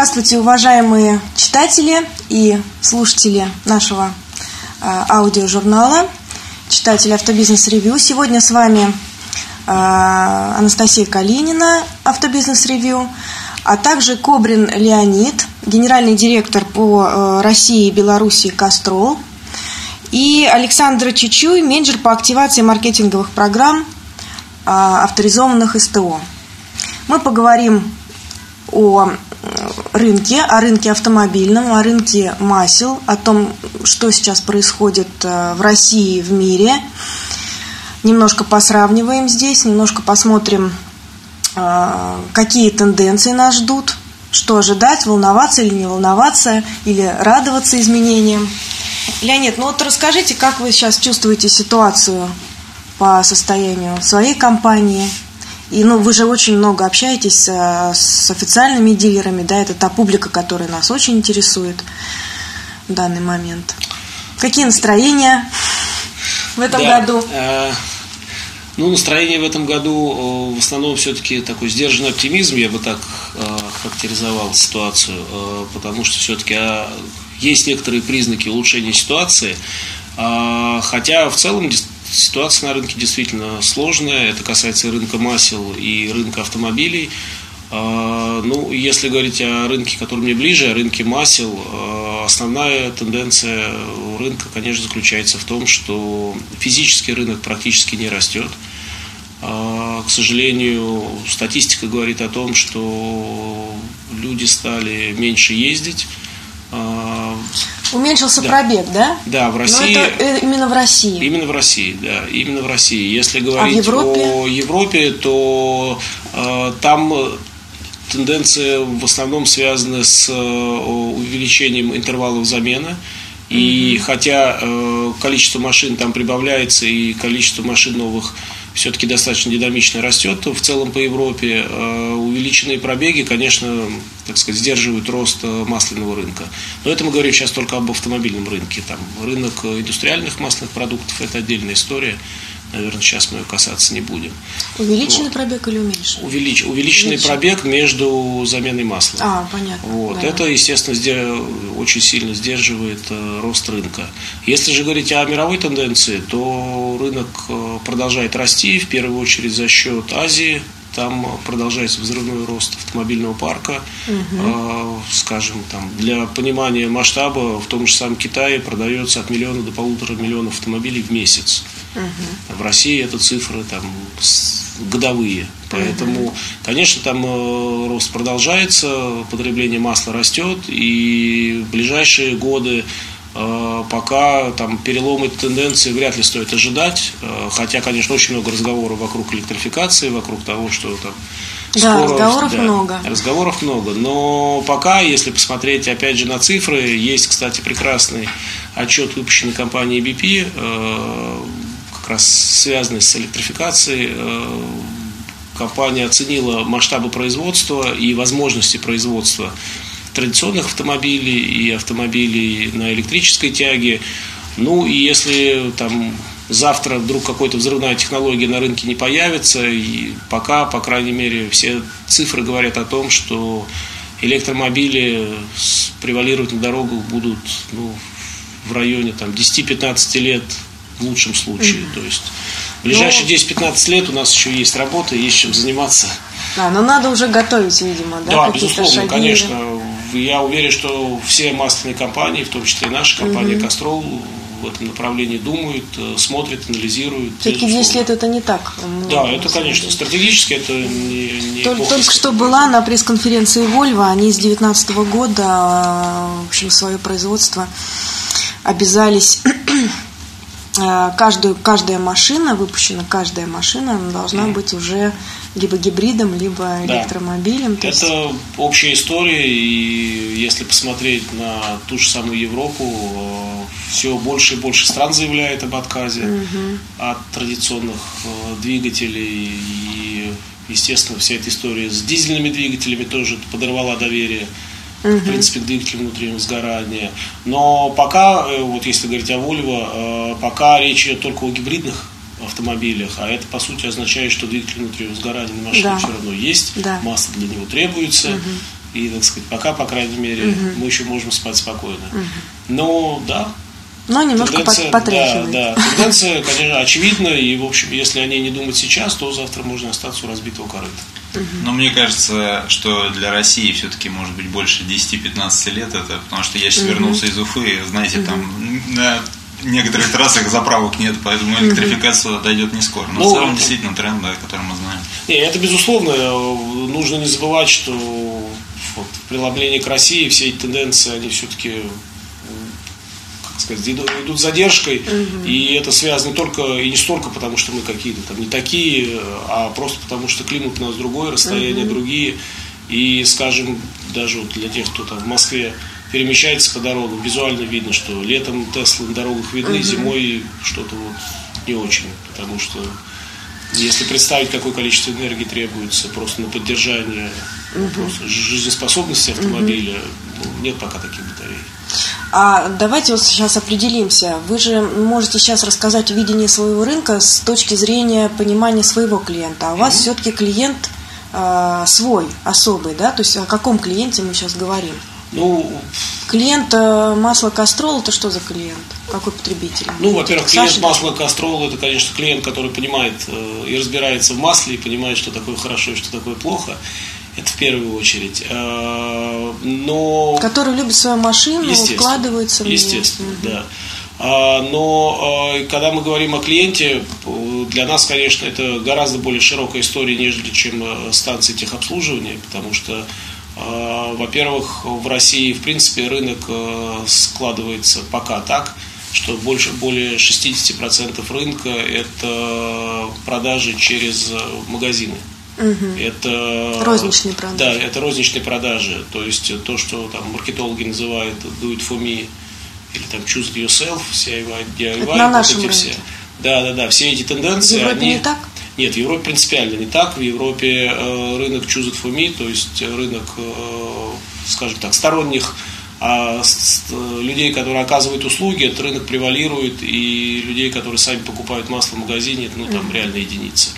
Здравствуйте, уважаемые читатели и слушатели нашего э, аудиожурнала, читатели Автобизнес Ревью. Сегодня с вами э, Анастасия Калинина, Автобизнес Ревью, а также Кобрин Леонид, генеральный директор по э, России и Беларуси Кастрол, и Александр Чичуй, менеджер по активации маркетинговых программ авторизованных СТО. Мы поговорим о рынке, о рынке автомобильном, о рынке масел, о том, что сейчас происходит э, в России и в мире. Немножко посравниваем здесь, немножко посмотрим, э, какие тенденции нас ждут, что ожидать, волноваться или не волноваться, или радоваться изменениям. Леонид, ну вот расскажите, как вы сейчас чувствуете ситуацию по состоянию своей компании, и ну, вы же очень много общаетесь с, с официальными дилерами, да, это та публика, которая нас очень интересует в данный момент. Какие настроения в этом да, году? Э, ну, настроение в этом году в основном все-таки такой сдержанный оптимизм, я бы так э, характеризовал ситуацию, э, потому что все-таки э, есть некоторые признаки улучшения ситуации, э, хотя в целом Ситуация на рынке действительно сложная. Это касается и рынка масел, и рынка автомобилей. А, ну, если говорить о рынке, который мне ближе, о рынке масел, а, основная тенденция рынка, конечно, заключается в том, что физический рынок практически не растет. А, к сожалению, статистика говорит о том, что люди стали меньше ездить, Уменьшился да. пробег, да? Да, в России. Но это э, именно в России. Именно в России, да, именно в России. Если говорить а Европе? о Европе, то э, там тенденция в основном связана с э, увеличением интервалов замены. И mm хотя э, количество машин там прибавляется и количество машин новых все-таки достаточно динамично растет в целом по Европе. Э, увеличенные пробеги, конечно, так сказать, сдерживают рост э, масляного рынка. Но это мы говорим сейчас только об автомобильном рынке. Там рынок индустриальных масляных продуктов – это отдельная история. Наверное, сейчас мы ее касаться не будем. Увеличенный вот. пробег или уменьшенный? Увелич, увеличенный Увеличен. пробег между заменой масла. А, понятно. Вот. Да. Это, естественно, очень сильно сдерживает э, рост рынка. Если же говорить о мировой тенденции, то рынок э, продолжает расти, в первую очередь за счет Азии, там продолжается взрывной рост автомобильного парка. Угу. Скажем, там, для понимания масштаба в том же самом Китае продается от миллиона до полутора миллионов автомобилей в месяц. Угу. В России это цифры там, годовые. Поэтому, угу. конечно, там э, рост продолжается, потребление масла растет, и в ближайшие годы пока там переломы тенденции вряд ли стоит ожидать, э, хотя, конечно, очень много разговоров вокруг электрификации, вокруг того, что там да, скоро, разговоров да, много. Разговоров много. Но пока, если посмотреть опять же на цифры, есть, кстати, прекрасный отчет, выпущенный компанией BP, как раз связанный с электрификацией. Компания оценила масштабы производства и возможности производства традиционных автомобилей и автомобилей на электрической тяге. Ну и если там завтра вдруг какой-то взрывная технология на рынке не появится, и пока, по крайней мере, все цифры говорят о том, что электромобили превалировать на дорогах будут ну, в районе там, 10-15 лет в лучшем случае. Mm-hmm. То есть в ближайшие. Ну, 10-15 лет у нас еще есть работа, есть чем заниматься. Да, но надо уже готовить, видимо, да? Да, безусловно, шаги. конечно. Я уверен, что все масляные компании, в том числе и наша компания угу. Кастрол, в этом направлении думают, э, смотрят, анализируют. Все-таки 10 лет это не так. Да, это, конечно, стратегически это не, не Только, только что была на пресс-конференции Volvo, они с 2019 года, в общем, свое производство обязались э, каждую, каждая машина, выпущена каждая машина, должна mm. быть уже либо гибридом, либо электромобилем. Да. Это есть... общая история, и если посмотреть на ту же самую Европу, э, все больше и больше стран заявляет об отказе угу. от традиционных э, двигателей. И, естественно, вся эта история с дизельными двигателями тоже подорвала доверие угу. в принципе, двигателю внутреннего сгорания. Но пока, э, вот если говорить о Volvo, пока речь идет только о гибридных автомобилях, а это по сути означает, что двигатель внутреннего сгорания на машине да. все равно есть, да. масса для него требуется, угу. И, так сказать, пока, по крайней мере, угу. мы еще можем спать спокойно. Угу. Но, да, но немножко тенденция, потряхивает. Да, да, тенденция, конечно, очевидна, и, в общем, если о ней не думать сейчас, то завтра можно остаться у разбитого корыта. Но мне кажется, что для России все-таки может быть больше 10-15 лет это, потому что я сейчас вернулся из Уфы, знаете, там на некоторых трассах заправок нет, поэтому электрификация дойдет не скоро. Но ну, в целом действительно тренд, да, который мы знаем. Не, это безусловно. Нужно не забывать, что вот, в преломлении к России все эти тенденции, они все-таки сказать, идут с задержкой, угу. и это связано только и не столько потому, что мы какие-то там не такие, а просто потому, что климат у нас другой, расстояния угу. другие, и, скажем, даже вот для тех, кто там в Москве перемещается по дорогам, визуально видно, что летом Теслы на дорогах видны, угу. зимой что-то вот не очень, потому что если представить, какое количество энергии требуется просто на поддержание угу. жизнеспособности автомобиля, угу. нет пока таких батарей. А давайте вот сейчас определимся. Вы же можете сейчас рассказать видение своего рынка с точки зрения понимания своего клиента. А у вас mm-hmm. все-таки клиент э, свой, особый, да? То есть о каком клиенте мы сейчас говорим? Ну, клиент э, масла Кастрол это что за клиент? Какой потребитель? Ну, во-первых, клиент Саша, масла Кастрол это, конечно, клиент, который понимает э, и разбирается в масле, и понимает, что такое хорошо и что такое плохо. Это в первую очередь. Э, но... Который любит свою машину, вкладывается в нее. Естественно, да. А, но э, когда мы говорим о клиенте, для нас, конечно, это гораздо более широкая история, нежели чем станции техобслуживания, потому что, во-первых, в России, в принципе, рынок складывается пока так, что больше, более 60% рынка – это продажи через магазины. Угу. Это розничные продажи. Да, это розничные продажи. То есть то, что там маркетологи называют do it for me или там choose yourself, DIY, DIY это на вот нашем эти рынке. все. Да, да, да, все эти тенденции. В Европе они... не так? Нет, в Европе принципиально не так. В Европе э, рынок choose it for me, то есть рынок, э, скажем так, сторонних а с, с, людей, которые оказывают услуги, этот рынок превалирует, и людей, которые сами покупают масло в магазине, ну там mm-hmm. реально единицы.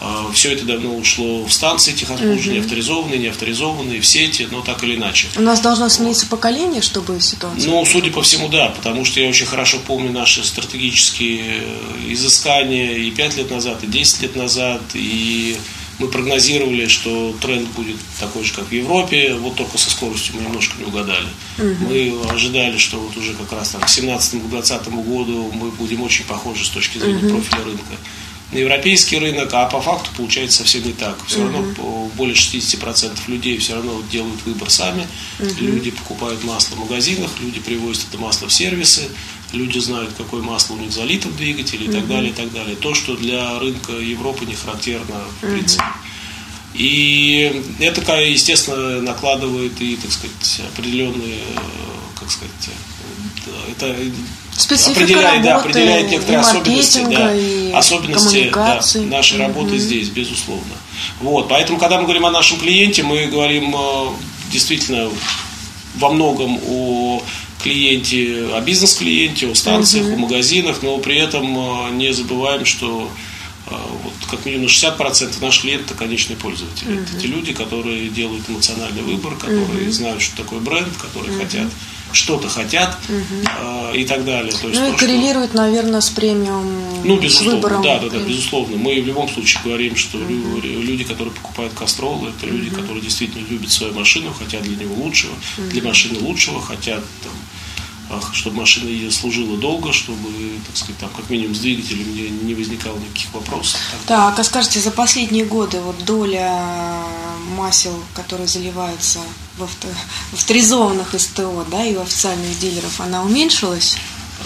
А, Все это давно ушло в станции техобслуживания, угу. авторизованные, неавторизованные, в сети, но так или иначе. У нас должно смениться вот. поколение, чтобы ситуация... Ну, судя по всему, да, потому что я очень хорошо помню наши стратегические э, изыскания и 5 лет назад, и 10 лет назад, и мы прогнозировали, что тренд будет такой же, как в Европе, вот только со скоростью мы немножко не угадали. Угу. Мы ожидали, что вот уже как раз там, к 2017-2020 году мы будем очень похожи с точки зрения угу. профиля рынка на европейский рынок, а по факту получается совсем не так. Все угу. равно более 60% людей все равно делают выбор сами. Угу. Люди покупают масло в магазинах, люди привозят это масло в сервисы, люди знают, какое масло у них залито в двигателе и угу. так далее, и так далее. То, что для рынка Европы не характерно в принципе. И это, естественно, накладывает и, так сказать, определенные, как сказать, это Специфика определяет, да, определяет некоторые особенности, да, и особенности да, нашей угу. работы здесь, безусловно. Вот, поэтому, когда мы говорим о нашем клиенте, мы говорим э, действительно во многом о клиенте, о бизнес-клиенте, о станциях, угу. о магазинах, но при этом э, не забываем, что э, вот, как минимум 60% наших клиентов это конечные пользователи. Угу. Это те люди, которые делают эмоциональный выбор, которые угу. знают, что такое бренд, которые угу. хотят что-то хотят угу. э, и так далее. То есть ну то, и коррелирует, что... наверное, с премиум, ну, безусловно, с выбором. Да, да, да, безусловно. Мы в любом случае говорим, что угу. люди, которые покупают Кастрол, это люди, угу. которые действительно любят свою машину, хотят для него лучшего, угу. для машины лучшего, хотят там, чтобы машина служила долго, чтобы, так сказать, там как минимум с двигателем не, не возникало никаких вопросов. Так, а скажите, за последние годы вот доля масел, которые заливаются в, авто, в авторизованных СТО, да, и у официальных дилеров, она уменьшилась?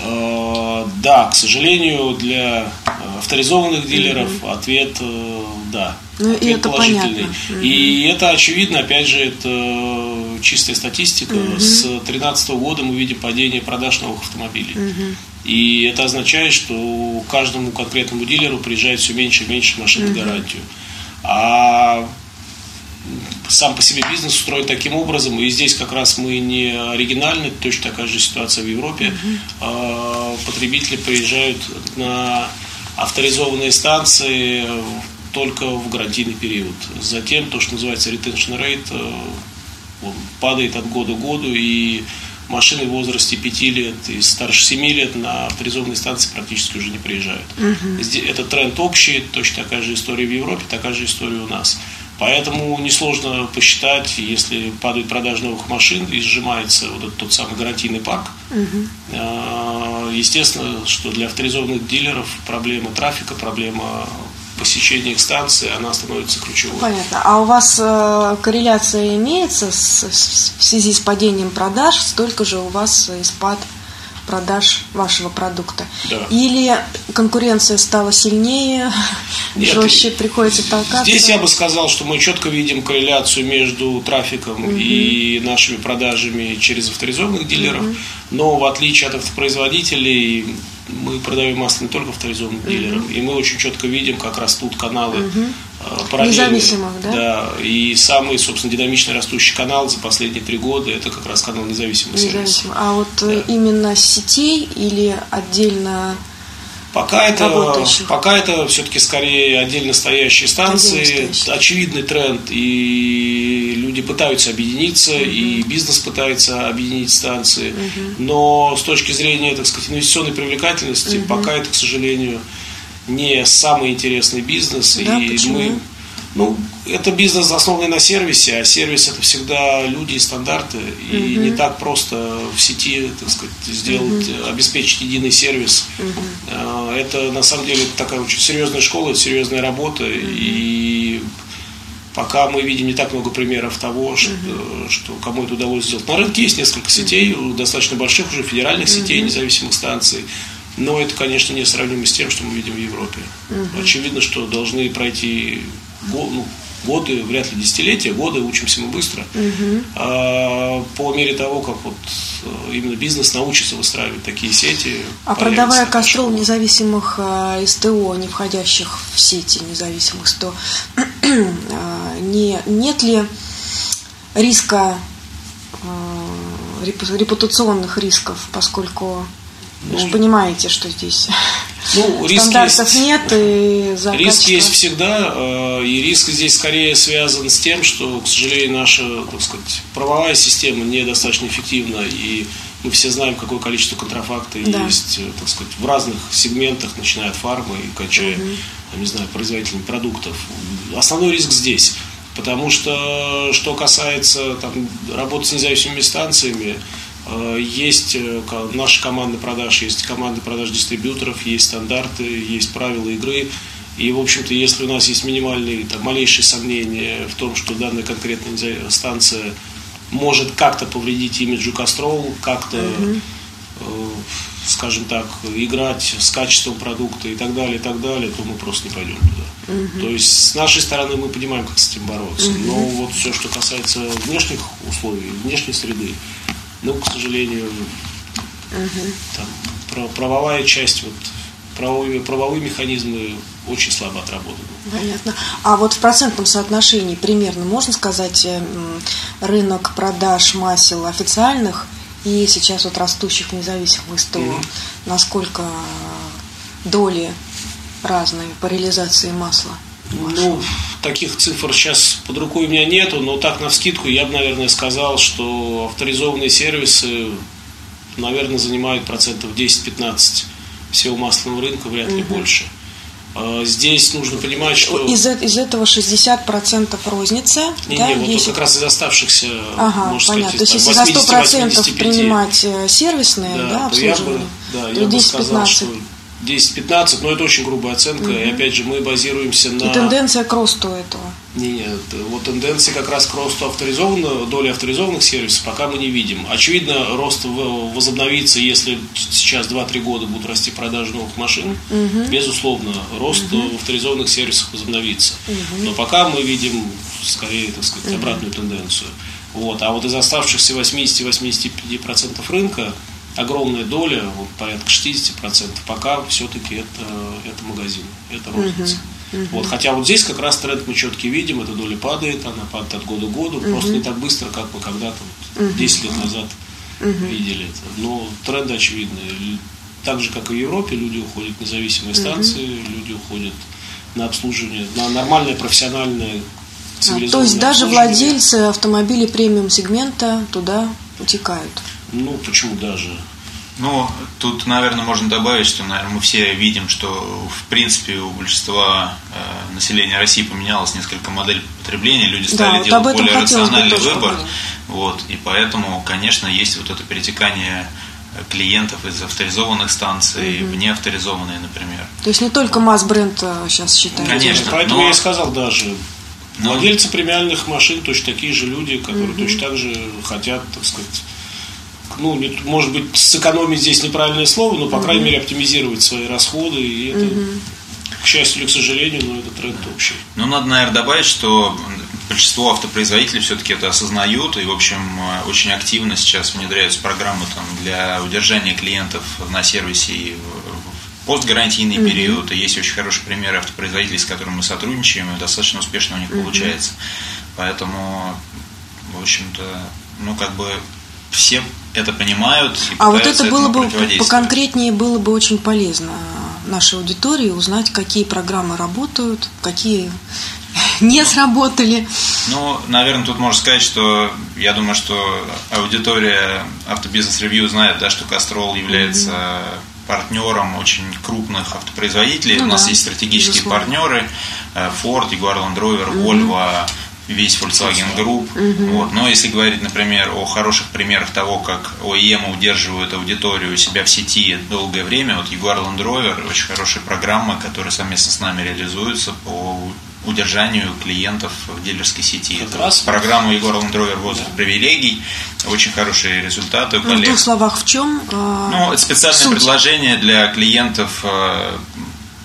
А, да, к сожалению, для авторизованных дилеров mm ответ э, да. Ну, ответ и это положительный. Понятно. И это очевидно, опять же, это чистая статистика. mm С 2013 года мы видим падение продаж новых автомобилей. mm И это означает, что каждому конкретному дилеру приезжает все меньше и меньше машин mm гарантию. А сам по себе бизнес устроен таким образом, и здесь как раз мы не оригинальны, точно такая же ситуация в Европе. Uh-huh. Потребители приезжают на авторизованные станции только в гарантийный период. Затем то, что называется retention rate, э, он падает от года к году, и машины в возрасте 5 лет и старше 7 лет на авторизованные станции практически уже не приезжают. Угу. Это тренд общий, точно такая же история в Европе, такая же история у нас. Поэтому несложно посчитать, если падают продажи новых машин и сжимается вот этот тот самый гарантийный парк. Угу. Естественно, что для авторизованных дилеров проблема трафика, проблема посещения их станции, она становится ключевой. Понятно. А у вас э, корреляция имеется с, с, в связи с падением продаж, столько же у вас и спад продаж вашего продукта? Да. Или конкуренция стала сильнее, Нет, жестче приходится толкаться? Здесь я бы сказал, что мы четко видим корреляцию между трафиком угу. и нашими продажами через авторизованных дилеров, угу. но в отличие от автопроизводителей мы продаем масло не только авторизованным uh дилерам, и мы очень четко видим, как растут каналы Независимых, да? Да, и самый, собственно, динамично растущий канал за последние три года это как раз канал независимых сервисов. А вот э, да. именно сетей или отдельно Пока это, пока это все-таки скорее отдельно стоящие станции, отдельно стоящие. очевидный тренд, и люди пытаются объединиться, угу. и бизнес пытается объединить станции, угу. но с точки зрения, так сказать, инвестиционной привлекательности, угу. пока это, к сожалению, не самый интересный бизнес, да, и почему? мы ну, это бизнес, основанный на сервисе, а сервис это всегда люди и стандарты. И не так просто в сети, так сказать, сделать, uh обеспечить единый сервис. uh Это на самом деле такая очень серьезная школа, серьезная работа. uh И пока мы видим не так много примеров того, что, uh что кому это удалось сделать. На рынке есть несколько сетей, uh достаточно больших уже федеральных uh сетей, независимых станций. Но это, конечно, не сравнимо с тем, что мы видим в Европе. uh Очевидно, что должны пройти ну, годы, вряд ли десятилетия, годы, учимся мы быстро. Угу. А, по мере того, как вот э, именно бизнес научится выстраивать такие сети. А продавая кастрол независимых э, СТО, не входящих в сети независимых СТО, э, не, нет ли риска репутационных рисков, поскольку вы же понимаете, что здесь ну, стандартов есть, нет и за Риск качество. есть всегда, э, и риск здесь скорее связан с тем, что, к сожалению, наша, так сказать, правовая система недостаточно эффективна, и мы все знаем, какое количество контрафакта да. есть, э, так сказать, в разных сегментах, начиная от фармы и кончая, угу. не знаю, производителями продуктов. Основной риск здесь. Потому что, что касается там, работы с независимыми станциями, есть э, наши команды продаж, есть команды продаж дистрибьюторов, есть стандарты, есть правила игры. И, в общем-то, если у нас есть минимальные, там, малейшие сомнения в том, что данная конкретная станция может как-то повредить имиджу Кастрол, как-то, угу. э, скажем так, играть с качеством продукта и так далее, и так далее, то мы просто не пойдем туда. Угу. То есть, с нашей стороны мы понимаем, как с этим бороться. Угу. Но вот все, что касается внешних условий, внешней среды, но, к сожалению, угу. там, правовая часть, вот, правовые, правовые механизмы очень слабо отработаны. Понятно. А вот в процентном соотношении примерно можно сказать э, рынок продаж масел официальных и сейчас вот растущих независимых СТО, mm насколько доли разные по реализации масла? Ну, таких цифр сейчас под рукой у меня нету, но так на вскидку я бы, наверное, сказал, что авторизованные сервисы, наверное, занимают процентов 10-15 всего масляного рынка, вряд ли угу. больше. А, здесь нужно понимать, что... Из, из этого 60% розница, не, да? Не, вот 10... как раз из оставшихся, ага, можно понятно. сказать, То есть если за 100% принимать э, сервисные да, да, обслуживание, то я бы, да, я бы сказал, что 10-15, но это очень грубая оценка. Угу. И опять же, мы базируемся на... И тенденция к росту этого. Нет, вот тенденция как раз к росту авторизованного, доли авторизованных сервисов пока мы не видим. Очевидно, рост возобновится, если сейчас 2-3 года будут расти продажи новых машин. Угу. Безусловно, рост угу. в авторизованных сервисах возобновится. Угу. Но пока мы видим, скорее, так сказать, угу. обратную тенденцию. Вот. А вот из оставшихся 80-85% рынка огромная доля, вот порядка 60%, пока все-таки это, это магазин, это розница. Uh-huh. Вот, хотя вот здесь как раз тренд мы четкий видим, эта доля падает, она падает от года к году, uh-huh. просто не так быстро, как мы когда-то вот, uh-huh. 10 лет назад uh-huh. видели это. Но тренды очевидные. Так же, как и в Европе, люди уходят в независимые станции, uh-huh. люди уходят на обслуживание, на нормальное профессиональное цивилизованное То есть даже владельцы автомобилей премиум сегмента туда утекают. Ну, почему даже? Ну, тут, наверное, можно добавить, что, наверное, мы все видим, что, в принципе, у большинства э, населения России поменялась несколько модель потребления, люди Да, стали вот делать этом более рациональный выбор. поговорить. Вот, и поэтому, конечно, есть вот это перетекание э, клиентов из авторизованных станций в неавторизованные, например. То есть не только масс-бренд сейчас считается. Конечно. Поэтому но- я и сказал даже, Но- владельцы премиальных машин точно такие же люди, которые точно так же хотят, так сказать, ну, не- может быть, сэкономить здесь неправильное слово, но, по крайней мере, оптимизировать свои расходы, и это, к счастью или к сожалению, но это тренд общий. Ну, надо, наверное, добавить, что большинство автопроизводителей все-таки это осознают, и, в общем, э, очень активно сейчас внедряются программы там, для удержания клиентов на сервисе и в постгарантийный период. И есть очень хорошие примеры автопроизводителей, с которыми мы сотрудничаем, и достаточно успешно у них получается. Поэтому, в общем-то, ну, как бы все это понимают и А вот это было бы поконкретнее было бы очень полезно нашей аудитории узнать, какие программы работают, какие не сработали. Ну, наверное, тут можно сказать, что я думаю, что аудитория автобизнес-ревью знает, да, что Кастрол является партнером очень крупных автопроизводителей. Ну У нас да, есть стратегические безусловно. партнеры э, Ford, Jaguar Land Rover, Volvo, весь Volkswagen Group. Вот. Но если говорить, например, о хороших примерах того, как OEM удерживают аудиторию у себя в сети долгое время, вот Jaguar Land Rover очень хорошие программы, которые совместно с нами реализуются по удержанию клиентов в дилерской сети. Как Это раз. программа Егор Land Rover возраст привилегий. Очень хорошие результаты Ну, в двух словах в чем? а, Ну, это специальное суть? предложение для клиентов э,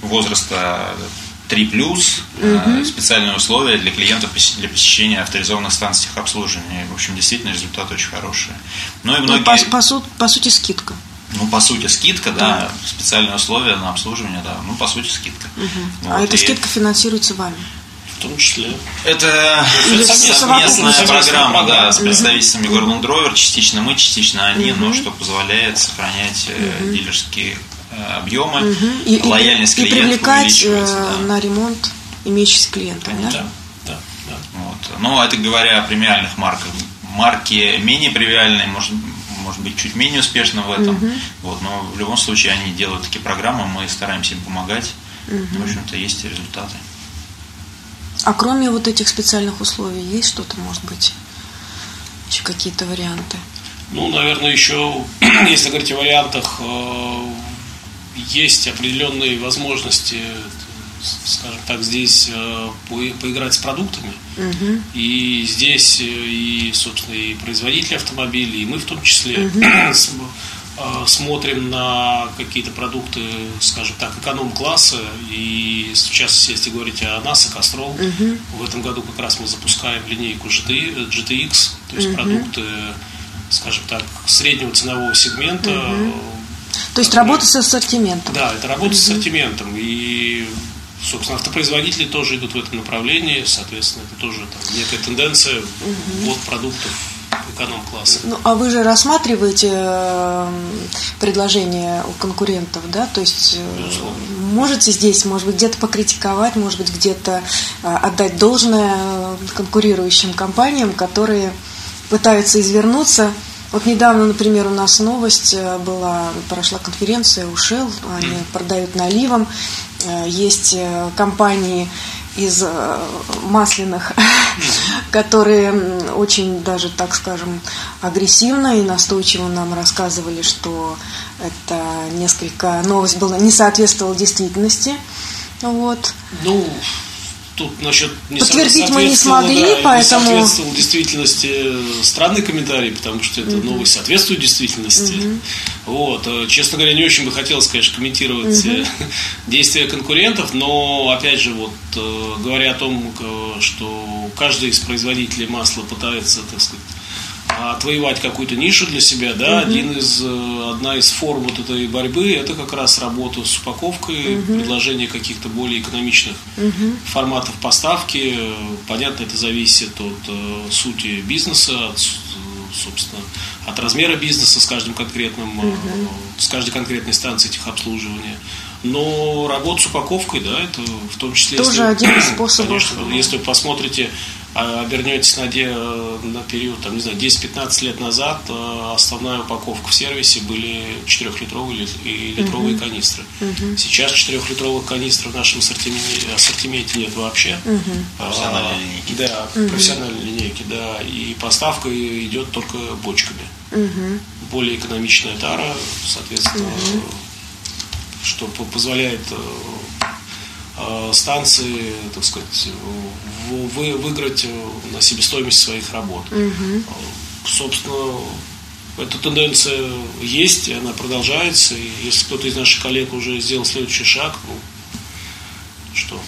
возраста 3+, э, специальные условия для клиентов для посещения авторизованных станций техобслуживания. В общем, действительно, результаты очень хорошие. Ну и Ну, многие, по, по су- по сути, скидка. ну, по сути, скидка, да, специальные условия на обслуживание, да, ну, по сути, скидка. а Вот, эта и скидка финансируется вами. В том числе. Это совместная, программа, да, с представительствами Гордон Дровер, частично мы, частично они, но что позволяет сохранять э, дилерские э, объемы, И, и- лояльность и клиентов привлекать увеличивается. э, да. на ремонт имеющихся клиентов. Да? Да, да, да. Вот. Но это говоря о премиальных марках. Марки менее премиальные, может, может быть, чуть менее успешны в этом. Вот, но в любом случае они делают такие программы, мы стараемся им помогать. В общем-то, есть и результаты. А кроме вот этих специальных условий есть что-то, может быть, еще какие-то варианты? Ну, наверное, еще, если говорить о вариантах, э, есть определенные возможности, скажем так, здесь э, по- поиграть с продуктами. И здесь э, и, собственно, и производители автомобилей, и мы в том числе э, смотрим на какие-то продукты, скажем так, эконом-класса. И частности, если говорить о нас, о Castrol, в этом году как раз мы запускаем линейку GT, GTX, то есть продукты, скажем так, среднего ценового сегмента. То есть работа с ассортиментом. Да, это работа с ассортиментом. И, собственно, автопроизводители тоже идут в этом направлении. Соответственно, это тоже там, некая тенденция ввод продуктов эконом-класса. Ну, а вы же рассматриваете э, предложения у конкурентов, да? То есть э, Безусловно. можете здесь, может быть, где-то покритиковать, может быть, где-то э, отдать должное конкурирующим компаниям, которые пытаются извернуться. Вот недавно, например, у нас новость э, была, прошла конференция у Shell, они продают наливом. Э, Есть э, компании из масляных, которые очень даже, так скажем, агрессивно и настойчиво нам рассказывали, что это несколько новость была не соответствовала действительности. Вот. Ну, тут насчет не Подтвердить мы не смогли, да, поэтому- Не соответствовал действительности странный комментарий, потому что эта новость соответствует действительности. Вот. э, Честно говоря, не очень бы хотелось, конечно, комментировать э, действия конкурентов, но, опять же, вот э, говоря о том, э, что каждый из производителей масла пытается, так сказать, отвоевать какую-то нишу для себя, да, один из, э, одна из форм вот этой борьбы это как раз работа с упаковкой, предложение каких-то более экономичных форматов поставки. Понятно, это зависит от э, сути бизнеса, от, собственно, от размера бизнеса с каждым конкретным, э, с каждой конкретной станцией техобслуживания. Но работа с упаковкой, да, это в том числе... Тоже если, один из способов. Конечно, если вы посмотрите, а, обернетесь на, де, на период, там, не знаю, 10-15 лет назад, э, основная упаковка в сервисе были 4-литровые и литровые uh-huh. канистры. Uh-huh. Сейчас 4-литровых канистр в нашем ассортименте, ассортименте нет вообще. Uh-huh. Профессиональные линейки. Да, uh-huh. профессиональные линейки, да. И поставка идет только бочками. Uh-huh. Более экономичная тара, соответственно, uh-huh что позволяет э, э, станции, так сказать, вы, выиграть э, на себестоимость своих работ. Угу. Собственно, эта тенденция есть, и она продолжается. И если кто-то из наших коллег уже сделал следующий шаг, ну, что?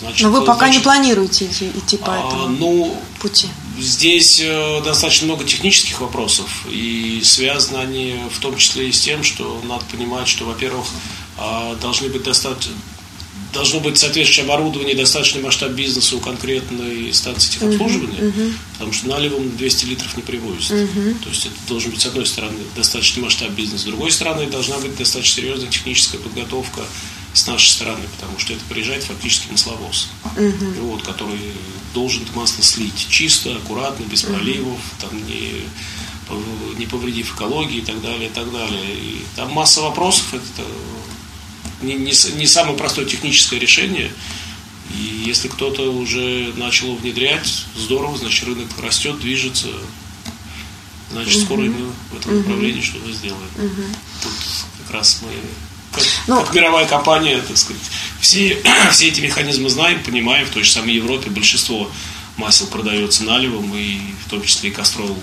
Значит, Но вы пока значит, не планируете идти, идти по а, этому ну, пути? Здесь достаточно много технических вопросов, и связаны они в том числе и с тем, что надо понимать, что, во-первых, а, должны быть достаточно должно быть соответствующее оборудование, достаточный масштаб бизнеса у конкретной станции техобслуживания, uh-huh, uh-huh. потому что наливом 200 литров не привозят. Uh-huh. То есть это должен быть, с одной стороны, достаточный масштаб бизнеса, с другой стороны, должна быть достаточно серьезная техническая подготовка с нашей стороны, потому что это приезжает фактически масловоз, uh-huh. вот, который должен масло слить чисто, аккуратно, без проливов, uh-huh. там не не повредив экологии и так далее, и так далее. И там масса вопросов, это не, не, не самое простое техническое решение. И если кто-то уже начал внедрять, здорово, значит рынок растет, движется. Значит, угу. скоро и мы в этом направлении угу. что-то сделаем. Угу. Тут как раз мы, как, ну, как мировая компания, так сказать, все, все эти механизмы знаем, понимаем. В той же самой Европе большинство масел продается наливом, и в том числе и Кастрол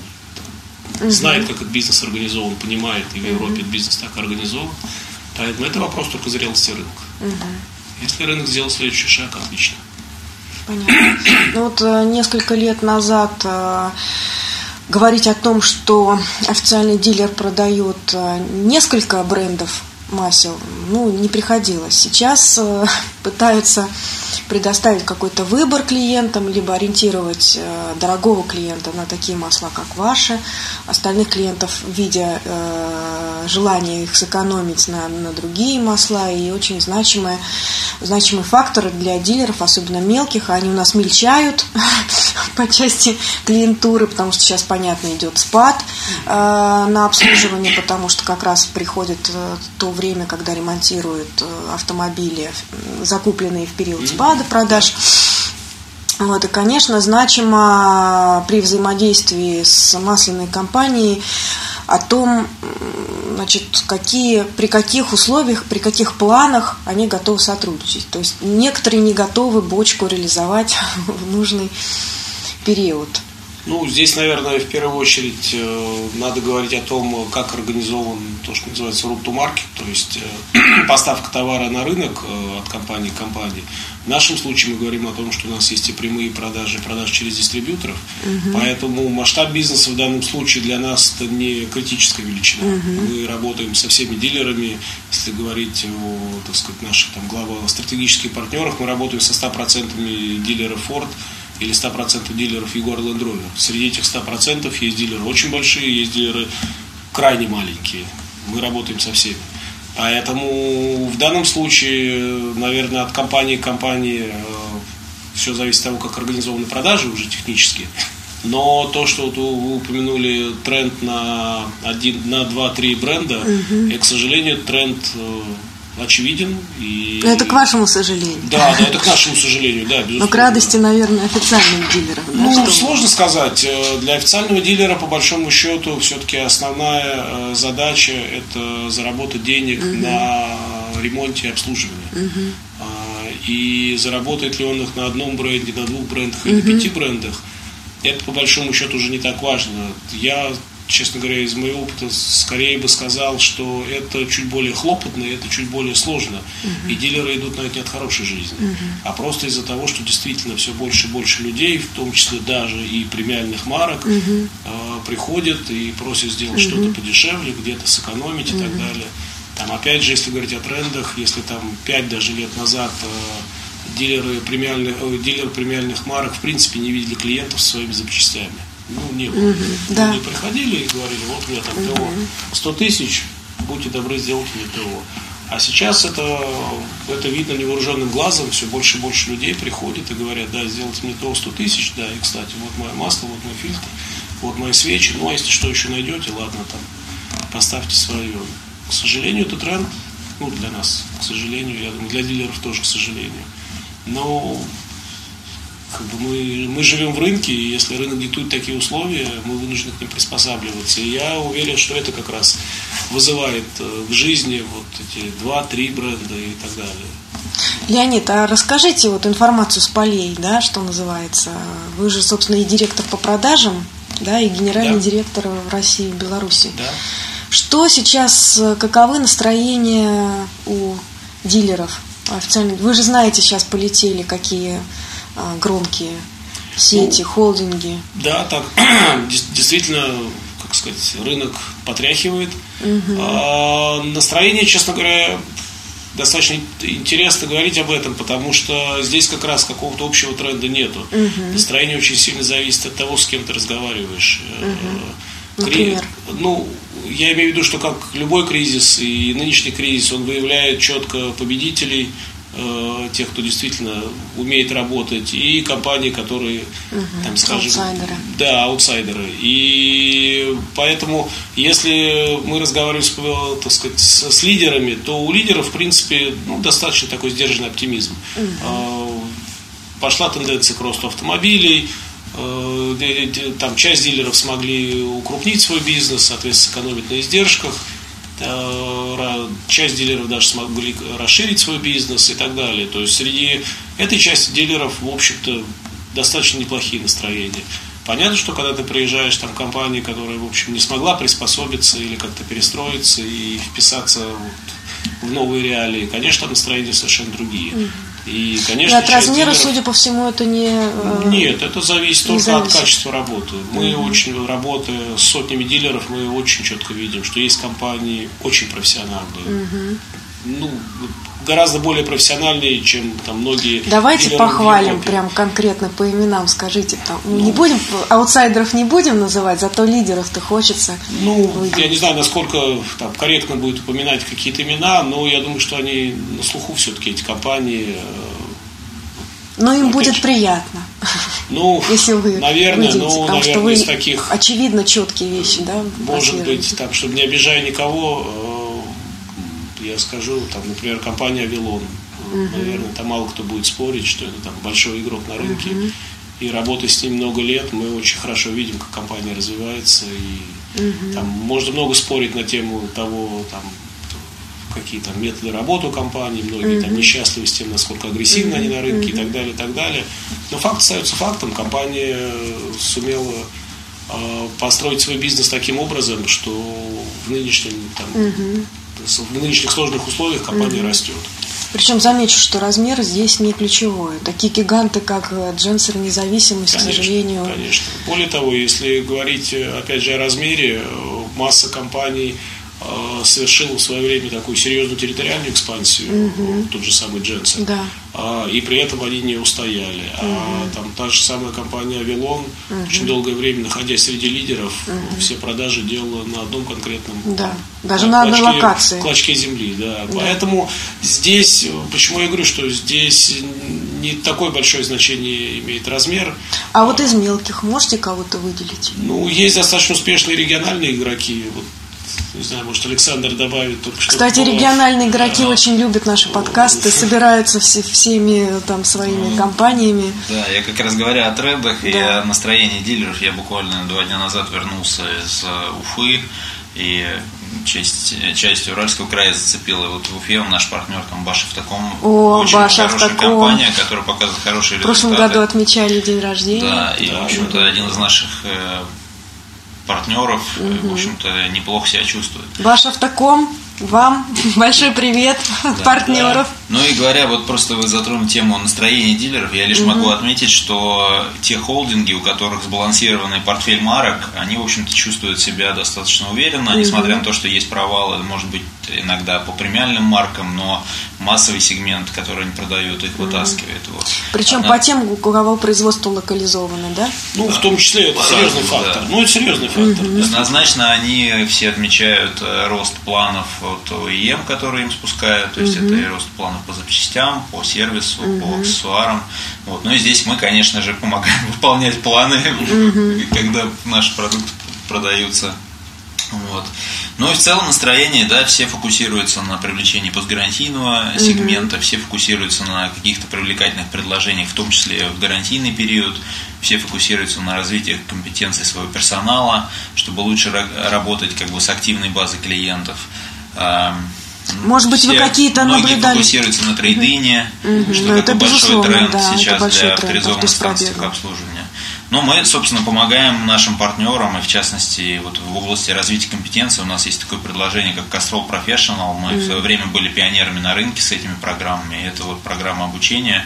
угу. знает, как этот бизнес организован, понимает, и в Европе угу. этот бизнес так организован. Поэтому это вопрос только зрелости рынка. Угу. Если рынок сделал следующий шаг, отлично. Понятно. Ну вот э, несколько лет назад э, говорить о том, что официальный дилер продает э, несколько брендов масел, ну, не приходилось. Сейчас пытаются предоставить какой-то выбор клиентам, либо ориентировать э, дорогого клиента на такие масла, как ваши, остальных клиентов, видя э, желание их сэкономить на, на другие масла, и очень значимые, значимый фактор для дилеров, особенно мелких, они у нас мельчают по части клиентуры, потому что сейчас, понятно, идет спад э, на обслуживание, потому что как раз приходит э, то время, когда ремонтируют э, автомобили, закупленные в период спада, продаж. Вот, и, конечно, значимо при взаимодействии с масляной компанией о том, значит, какие, при каких условиях, при каких планах они готовы сотрудничать. То есть некоторые не готовы бочку реализовать в нужный период. Ну, здесь, наверное, в первую очередь э, надо говорить о том, как организован то, что называется route to market, то есть э, поставка товара на рынок э, от компании к компании. В нашем случае мы говорим о том, что у нас есть и прямые продажи, и продажи через дистрибьюторов, угу. поэтому масштаб бизнеса в данном случае для нас это не критическая величина. Угу. Мы работаем со всеми дилерами, если говорить о, так сказать, наших там главах стратегических партнерах, мы работаем со 100% дилеров Ford, или 100% дилеров Jaguar Land Rover. Среди этих 100% есть дилеры очень большие, есть дилеры крайне маленькие. Мы работаем со всеми. Поэтому в данном случае, наверное, от компании к компании э, все зависит от того, как организованы продажи уже технически. Но то, что вот вы упомянули тренд на один, на два-три бренда, угу. и, к сожалению, тренд э, очевиден. И... Это к вашему сожалению. Да, да, это к нашему сожалению, да, безусловно. Но к радости, наверное, официальных дилеров. Да, ну, что сложно сказать. Э, для официального дилера, по большому счету, все-таки основная э, задача – это заработать денег угу. на ремонте и обслуживании. Угу. И заработает ли он их на одном бренде, на двух брендах или угу. на пяти брендах, это по большому счету уже не так важно. Я честно говоря, из моего опыта скорее бы сказал, что это чуть более хлопотно, и это чуть более сложно. Uh-huh. И дилеры идут на это не от хорошей жизни, uh-huh. а просто из-за того, что действительно все больше и больше людей, в том числе даже и премиальных марок, uh-huh. э, приходят и просят сделать uh-huh. что-то подешевле, где-то сэкономить uh-huh. и так далее. Там, опять же, если говорить о трендах, если там 5 даже лет назад э, дилеры, премиальных, э, дилеры премиальных марок в принципе не видели клиентов со своими запчастями ну, не было. Угу, да. приходили и говорили, вот у меня там ТО 100 тысяч, будьте добры, сделайте мне ТО. А сейчас это, это видно невооруженным глазом, все больше и больше людей приходят и говорят, да, сделайте мне то 100 тысяч, да, и, кстати, вот мое масло, вот мой фильтр, вот мои свечи, ну, а если что еще найдете, ладно, там, поставьте свое. К сожалению, это тренд, ну, для нас, к сожалению, я думаю, для дилеров тоже, к сожалению. Но как бы мы, мы живем в рынке, и если рынок диктует такие условия, мы вынуждены к ним приспосабливаться. И я уверен, что это как раз вызывает э, в жизни вот эти два-три бренда и так далее. Леонид, а расскажите вот информацию с полей, да, что называется. Вы же, собственно, и директор по продажам, да, и генеральный да. директор в России и Беларуси. Да. Что сейчас, каковы настроения у дилеров официальных? Вы же знаете, сейчас полетели какие громкие сети, ну, холдинги. Да, так действительно, как сказать, рынок потряхивает. Угу. А, настроение, честно говоря, достаточно интересно говорить об этом, потому что здесь как раз какого-то общего тренда нету. Угу. Настроение очень сильно зависит от того, с кем ты разговариваешь. Угу. Например? Ну, я имею в виду, что как любой кризис, и нынешний кризис, он выявляет четко победителей, э, тех, кто действительно умеет работать, и компании, которые, угу, там, скажем, аутсайдеры. Да, аутсайдеры. И поэтому, если мы разговариваем с, так сказать, с, с лидерами, то у лидеров, в принципе, ну, достаточно такой сдержанный оптимизм. Угу. Пошла тенденция к росту автомобилей, э, там часть дилеров смогли укрупнить свой бизнес, соответственно, сэкономить на издержках. Э, часть дилеров даже смогли расширить свой бизнес и так далее. То есть среди этой части дилеров, в общем-то, достаточно неплохие настроения. Понятно, что когда ты приезжаешь там компании, которая, в общем, не смогла приспособиться или как-то перестроиться и вписаться вот в новые реалии, конечно, настроения совершенно другие. И, конечно, и от размера, дилеров... судя по всему, это не... Э, Нет, это зависит только зависит. от качества работы. Мы угу. очень, работая с сотнями дилеров, мы очень четко видим, что есть компании очень профессиональные. Угу. Ну, гораздо более профессиональные, чем там многие. Давайте похвалим прям конкретно по именам, скажите. Там, ну, не будем, аутсайдеров не будем называть, зато лидеров-то хочется. Ну, выделить. я не знаю, насколько там, корректно будет упоминать какие-то имена, но я думаю, что они на слуху все-таки эти компании. Э, но им будет приятно. Ну, если вы наверное, ну, потому наверное, что вы из таких очевидно четкие вещи, да? Может быть, там, чтобы не обижая никого, э, я скажу, там, например, компания Авилон. Угу. Наверное, там мало кто будет спорить, что это там большой игрок на рынке. Угу. И работая с ним много лет, мы очень хорошо видим, как компания развивается. И угу. там можно много спорить на тему того, там, какие там методы работы у компании, многие mm-hmm. там несчастливы с тем, насколько агрессивны mm-hmm. они на рынке mm-hmm. и так далее, и так далее. Но факт остается фактом. Компания сумела э, построить свой бизнес таким образом, что в нынешнем там, mm-hmm в нынешних сложных условиях компания mm-hmm. растет. Причем замечу, что размер здесь не ключевой. Такие гиганты, как Дженсер независимость, конечно, к сожалению. Конечно. Более того, если говорить опять же о размере, масса компаний Э, совершил в свое время такую серьезную территориальную экспансию, угу. тот же самый Дженсен, да. а, и при этом они не устояли. Угу. А там та же самая компания Авилон, угу. очень долгое время, находясь среди лидеров, угу. все продажи делала на одном конкретном да. Даже на одной локации. клочке земли. Да. Да. Поэтому здесь, почему я говорю, что здесь не такое большое значение имеет размер. А вот из мелких можете кого-то выделить? Ну, есть достаточно успешные региональные игроки. Вот не знаю, может, Александр добавит только что. Кстати, региональные игроки да. очень любят наши подкасты, собираются все, всеми там своими компаниями. Да, я как раз говоря о трендах да. и о настроении дилеров, я буквально два дня назад вернулся из э, Уфы, и часть, часть Уральского края зацепила. И вот в Уфе он наш партнер, там Башев таком О, очень Башев хорошая таком. компания, которая показывает хорошие результаты. В прошлом году отмечали день рождения. Да, и, да, в общем-то, да. один из наших э, партнеров, угу. в общем-то, неплохо себя чувствует. Ваш автоком, вам большой привет от партнеров. Ну и говоря, вот просто вы затронули тему настроения дилеров, я лишь угу. могу отметить, что те холдинги, у которых сбалансированный портфель марок, они, в общем-то, чувствуют себя достаточно уверенно, угу. несмотря на то, что есть провалы, может быть, иногда по премиальным маркам, но массовый сегмент, который они продают, их вытаскивает. Вот. Причем Она... по тем, у кого производство локализовано, да? Ну, да. в том числе это серьезный фактор. Да. Ну, это серьезный фактор. Угу. Однозначно они все отмечают э, рост планов от OEM, которые им спускают, то есть угу. это и рост планов по запчастям, по сервису, угу. по аксессуарам. Вот. Ну и здесь мы, конечно же, помогаем выполнять планы, угу. когда наши продукты продаются. Вот. Ну и в целом настроение, да, все фокусируются на привлечении постгарантийного mm сегмента, все фокусируются на каких-то привлекательных предложениях, в том числе в гарантийный период, все фокусируются на развитии компетенций своего персонала, чтобы лучше работать как бы с активной базой клиентов. Может быть, Все, вы какие-то многие наблюдали? фокусируются на трейдине, угу. что ну, это большой тренд да, сейчас большой для авторизованных станций обслуживания. Но мы, собственно, помогаем нашим партнерам, и в частности, вот в области развития компетенции у нас есть такое предложение, как Castrol Professional. Мы mm-hmm. в свое время были пионерами на рынке с этими программами. Это вот программа обучения,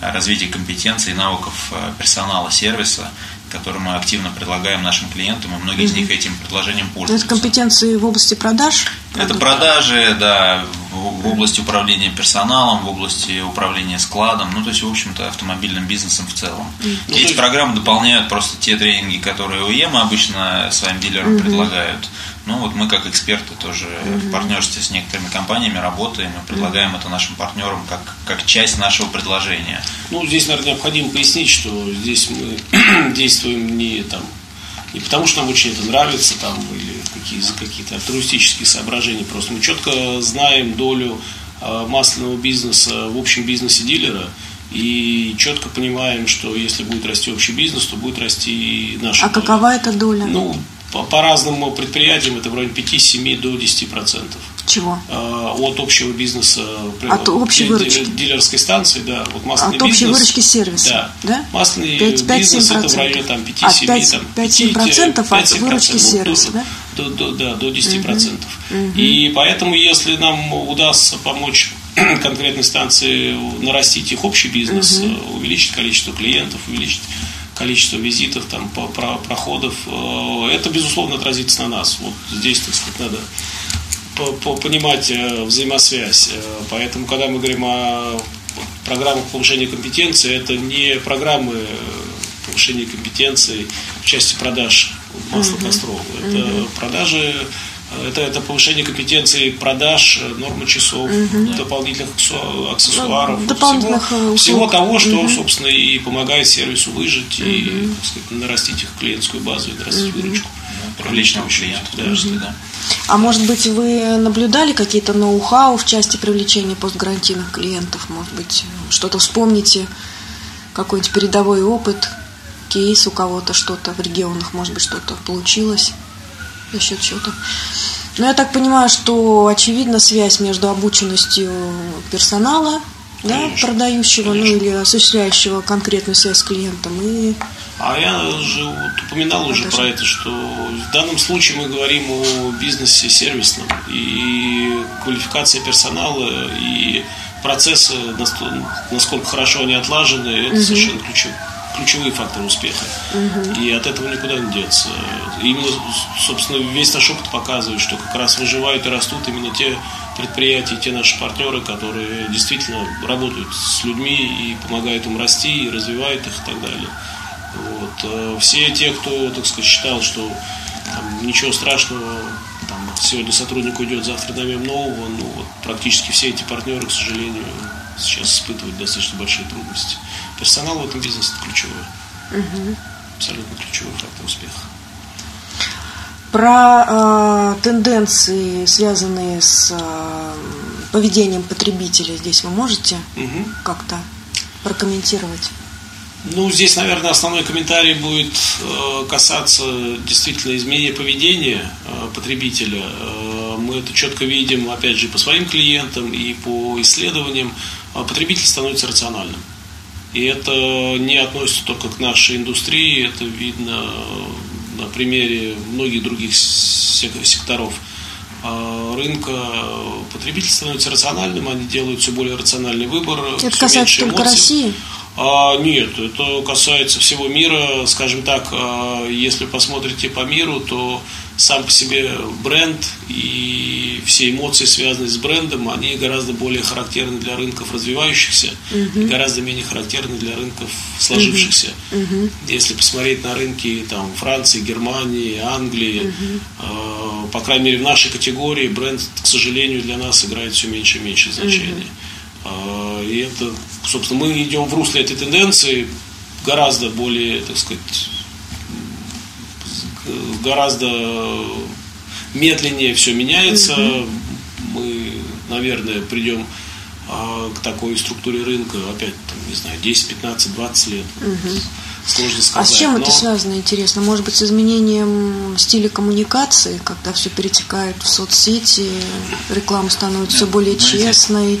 развития компетенций и навыков э, персонала сервиса которые мы активно предлагаем нашим клиентам, и многие mm-hmm. из них этим предложением пользуются. Это компетенции в области продаж? Это продажи, да, в, в области управления персоналом, в области управления складом, ну, то есть, в общем-то, автомобильным бизнесом в целом. Mm-hmm. Эти программы дополняют просто те тренинги, которые ОЕМ обычно своим дилерам mm-hmm. предлагают. Ну вот мы как эксперты тоже mm-hmm. в партнерстве с некоторыми компаниями работаем и предлагаем mm-hmm. это нашим партнерам как, как часть нашего предложения. Ну, здесь, наверное, необходимо пояснить, что здесь мы действуем не там не потому, что нам очень это нравится, там, или какие, какие-то альтруистические соображения. Просто мы четко знаем долю э, масляного бизнеса в общем бизнесе дилера и четко понимаем, что если будет расти общий бизнес, то будет расти и наша А доля. какова эта доля? Ну, по, по разным предприятиям это в районе 5-7 до 10 процентов. Чего? А, от общего бизнеса. От общей выручки. Дилерской станции, да. Вот масляный От бизнес, общей выручки сервиса. Да. да? Масляный 5, 5, бизнес это в районе там 5-7 а 5, процентов от выручки ну, сервиса, да? До, до, да, до 10 процентов. Угу. И поэтому, если нам удастся помочь конкретной станции нарастить их общий бизнес, угу. увеличить количество клиентов, увеличить количество визитов, там, проходов, э, это, безусловно, отразится на нас. Вот здесь, так сказать, надо понимать э, взаимосвязь. Э, поэтому, когда мы говорим о программах повышения компетенции, это не программы повышения компетенции в части продаж масла Кострова. Это mm-hmm. продажи это, это повышение компетенции продаж, нормы часов, угу. дополнительных аксессуаров, ну, дополнительных всего, всего того, что, угу. собственно, и помогает сервису выжить угу. и так сказать, нарастить их клиентскую базу и нарастить угу. выручку. Привлечь клиентов. Да, угу. да. А может быть, вы наблюдали какие-то ноу-хау в части привлечения постгарантийных клиентов? Может быть, что-то вспомните, какой-нибудь передовой опыт, кейс у кого-то, что-то в регионах, может быть, что-то получилось? За счет счета. Но я так понимаю, что очевидна связь между обученностью персонала, да, продающего, конечно. ну или осуществляющего конкретную связь с клиентом и а я же вот упоминал уже про это, что в данном случае мы говорим о бизнесе сервисном, и квалификация персонала, и процессы, насколько хорошо они отлажены, это угу. совершенно ключевое ключевые факторы успеха. Угу. И от этого никуда не деться. Именно, собственно, весь наш опыт показывает, что как раз выживают и растут именно те предприятия, те наши партнеры, которые действительно работают с людьми и помогают им расти, и развивают их и так далее. Вот. Э, все те, кто, так сказать, считал, что там, ничего страшного, там, сегодня сотрудник уйдет, завтра наймем нового, ну, вот, практически все эти партнеры, к сожалению, сейчас испытывают достаточно большие трудности. Персонал в этом бизнесе это ключевой. Угу. Абсолютно ключевой фактор успеха. Про э, тенденции, связанные с э, поведением потребителя, здесь вы можете угу. как-то прокомментировать? Ну, здесь, наверное, основной комментарий будет э, касаться действительно изменения поведения э, потребителя. Э, мы это четко видим, опять же, по своим клиентам и по исследованиям. Потребитель становится рациональным. И это не относится только к нашей индустрии, это видно на примере многих других секторов. а, рынка потребитель становится рациональным, они делают все более рациональный выбор. Это касается только эмоций. России? А, нет, это касается всего мира. Скажем так, а, если посмотрите по миру, то сам по себе бренд и все эмоции, связанные с брендом, они гораздо более характерны для рынков развивающихся uh-huh. и гораздо менее характерны для рынков сложившихся. Uh-huh. Если посмотреть на рынки там, Франции, Германии, Англии, uh-huh. э, по крайней мере в нашей категории бренд, к сожалению, для нас играет все меньше и меньше значения. Uh-huh. Э, и это, собственно, мы идем в русле этой тенденции гораздо более, так сказать, гораздо медленнее все меняется. Угу. Мы, наверное, придем а, к такой структуре рынка опять, там, не знаю, 10, 15, 20 лет. Угу. Сложно сказать. А с чем но... это связано, интересно? Может быть, с изменением стиля коммуникации, когда все перетекает в соцсети, реклама становится все более Знаете, честной.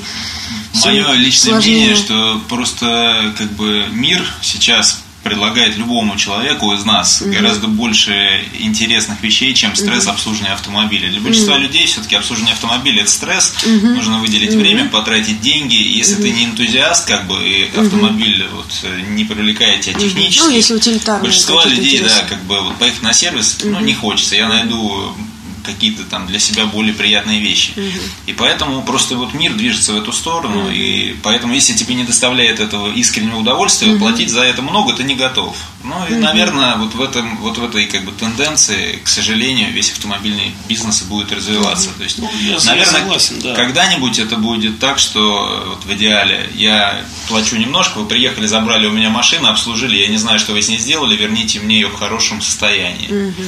Мое личное сложнее. мнение, что просто как бы мир сейчас предлагает любому человеку из нас mm-hmm. гораздо больше интересных вещей, чем стресс mm-hmm. обслуживания автомобиля. Для большинства mm-hmm. людей все-таки обслуживание автомобиля это стресс, mm-hmm. нужно выделить mm-hmm. время, потратить деньги. Если mm-hmm. ты не энтузиаст, как бы и автомобиль mm-hmm. вот, не привлекает тебя технически, ну, если большинство людей, интересно. да, как бы вот поехать на сервис, mm-hmm. ну не хочется. Я найду какие-то там для себя более приятные вещи. Угу. И поэтому просто вот мир движется в эту сторону, угу. и поэтому если тебе не доставляет этого искреннего удовольствия, угу. платить за это много ты не готов. Ну и, угу. наверное, вот в этом, вот в этой как бы тенденции, к сожалению, весь автомобильный бизнес будет развиваться. Угу. То есть, ну, я наверное, согласен, да. когда-нибудь это будет так, что вот в идеале я плачу немножко, вы приехали, забрали у меня машину, обслужили, я не знаю, что вы с ней сделали, верните мне ее в хорошем состоянии. Угу.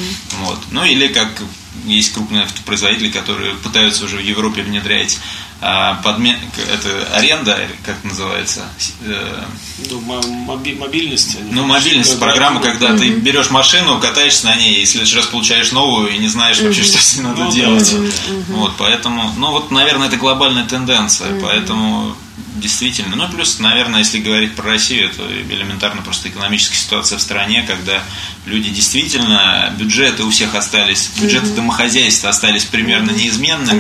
Вот. Ну или как есть крупные автопроизводители, которые пытаются уже в Европе внедрять а, подмен... это аренда, как это называется? Э, ну, моби... мобильность. Ну, мобильность, программа, когда mm-hmm. ты берешь машину, катаешься на ней, и в следующий раз получаешь новую и не знаешь вообще, mm-hmm. что с ней надо ну, делать. Mm-hmm. Вот, поэтому, ну вот, наверное, это глобальная тенденция, поэтому действительно. Ну, плюс, наверное, если говорить про Россию, это элементарно просто экономическая ситуация в стране, когда люди действительно, бюджеты у всех остались, бюджеты mm-hmm. домохозяйства остались примерно неизменными.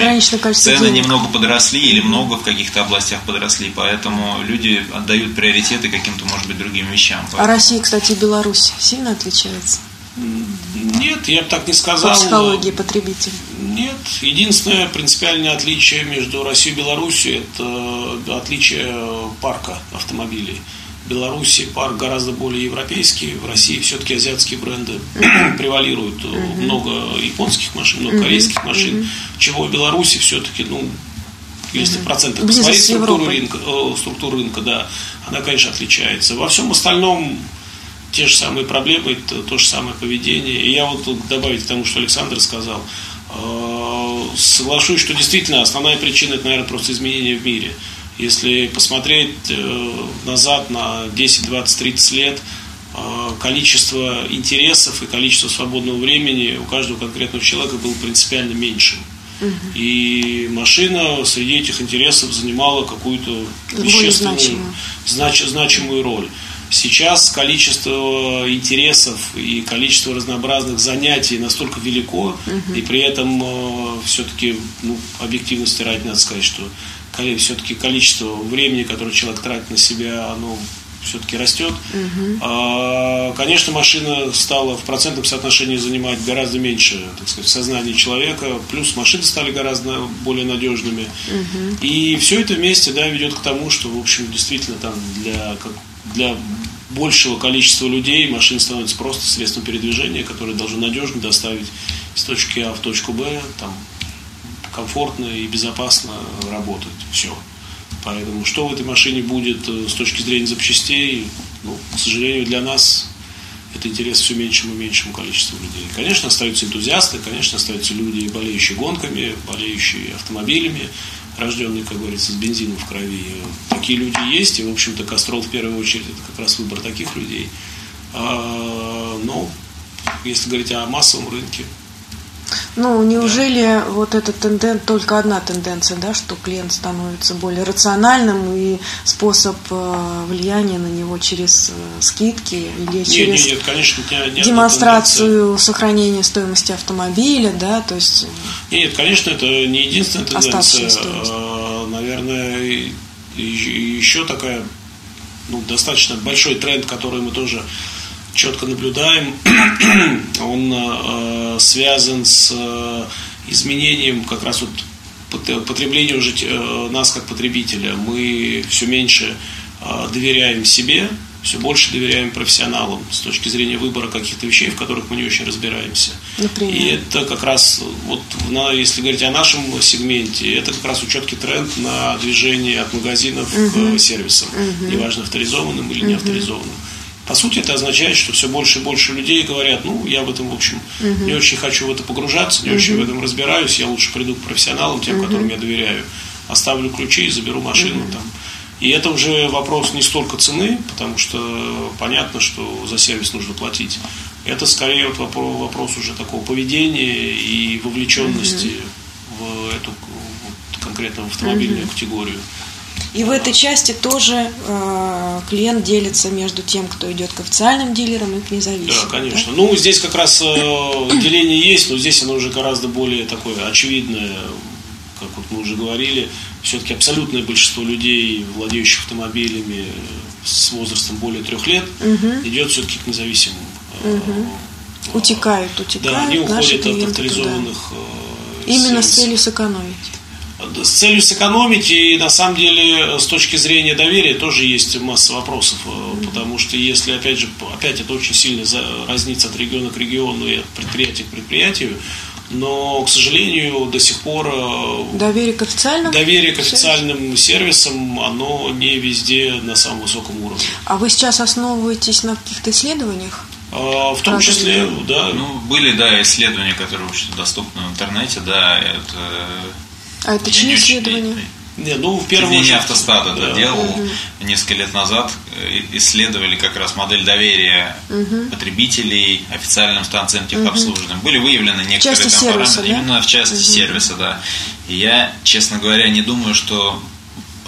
Цены денег. немного подросли или много в каких-то областях подросли, поэтому люди отдают приоритеты каким-то, может быть, другим вещам. Поэтому... А Россия, кстати, и Беларусь сильно отличается? Нет, я бы так не сказал. По психологии потребителя? Нет. Единственное принципиальное отличие между Россией и Беларусью – это отличие парка автомобилей. В Беларуси парк гораздо более европейский, в России все-таки азиатские бренды превалируют. Uh-huh. Много японских машин, много uh-huh. корейских машин, чего в Беларуси все-таки, ну, если в процентах посмотреть структуру рынка, э, структуру рынка, да, она, конечно, отличается. Во всем остальном те же самые проблемы, то, то же самое поведение. И я вот тут добавить к тому, что Александр сказал, э, соглашусь, что действительно основная причина это, наверное, просто изменения в мире. Если посмотреть э, назад на 10, 20, 30 лет, э, количество интересов и количество свободного времени у каждого конкретного человека было принципиально меньше. И машина среди этих интересов занимала какую-то вещественную, знач, значимую роль. Сейчас количество интересов и количество разнообразных занятий настолько велико, угу. и при этом э, все-таки, ну, объективности ради надо сказать, что все-таки количество времени, которое человек тратит на себя, оно все-таки растет. Угу. А, конечно, машина стала в процентном соотношении занимать гораздо меньше, так сказать, в сознании человека, плюс машины стали гораздо более надежными. Угу. И все это вместе да, ведет к тому, что, в общем, действительно там для, для большего количества людей машина становится просто средством передвижения, которое должно надежно доставить с точки А в точку Б, там, комфортно и безопасно работать. Все. Поэтому что в этой машине будет э, с точки зрения запчастей, ну, к сожалению, для нас это интерес все меньшему и меньшему количеству людей. Конечно, остаются энтузиасты, конечно, остаются люди, болеющие гонками, болеющие автомобилями, рожденные, как говорится, с бензином в крови. Такие люди есть, и, в общем-то, Кастрол в первую очередь это как раз выбор таких людей. А, но, если говорить о массовом рынке, Ну, неужели вот эта тенденция, только одна тенденция, да, что клиент становится более рациональным и способ э, влияния на него через э, скидки или нет, через нет, нет, конечно, не, не демонстрацию сохранения стоимости автомобиля, да, то есть... Нет, нет, конечно, это не единственная тенденция. Наверное, еще такая ну, достаточно большой тренд, который мы тоже четко наблюдаем, он э, связан с э, изменением как раз вот потребления уже э, нас как потребителя. Мы все меньше доверяем себе, все больше доверяем профессионалам с точки зрения выбора каких-то вещей, в которых мы не очень разбираемся. Например? И это как раз, вот, на, если говорить о нашем сегменте, это как раз четкий тренд на движение от магазинов угу. к сервисам, угу. неважно авторизованным или угу. неавторизованным. По сути, это означает, что все больше и больше людей говорят, ну, я в этом, в общем, угу. не очень хочу в это погружаться, не угу. очень в этом разбираюсь, я лучше приду к профессионалам, тем, угу. которым я доверяю, оставлю ключи и заберу машину угу. там. И это уже вопрос не столько цены, потому что понятно, что за сервис нужно платить. Это скорее вот вопрос, вопрос уже такого поведения и вовлеченности угу. в эту конкретно в автомобильную угу. категорию. И в этой части тоже э, клиент делится между тем, кто идет к официальным дилерам и к независимым. Да, конечно. Да? Ну, здесь как раз э, деление есть, но здесь оно уже гораздо более такое очевидное, как вот мы уже говорили. Все-таки абсолютное большинство людей, владеющих автомобилями с возрастом более трех лет, угу. идет все-таки к независимым. Угу. Утекают, утекают. Да, они уходят от авторизованных. Туда. Именно с целью сэкономить с целью сэкономить, и на самом деле с точки зрения доверия тоже есть масса вопросов, э, потому что если, опять же, опять это очень сильно разнится от региона к региону и от предприятия к предприятию, но, к сожалению, до сих пор э, доверие к официальным, доверие к официальным сервисам, оно не везде на самом высоком уровне. А вы сейчас основываетесь на каких-то исследованиях? А, в том числе, да. Ну, были, да, исследования, которые доступны в интернете, да, это а это чьи исследования? Не, ну, в первую очередь. автостата да. делал угу. несколько лет назад. Э, исследовали как раз модель доверия угу. потребителей официальным станциям техобслуживания. Угу. Были выявлены некоторые там сервиса, параметры. Да? Именно в части угу. сервиса, да. И я, честно говоря, не думаю, что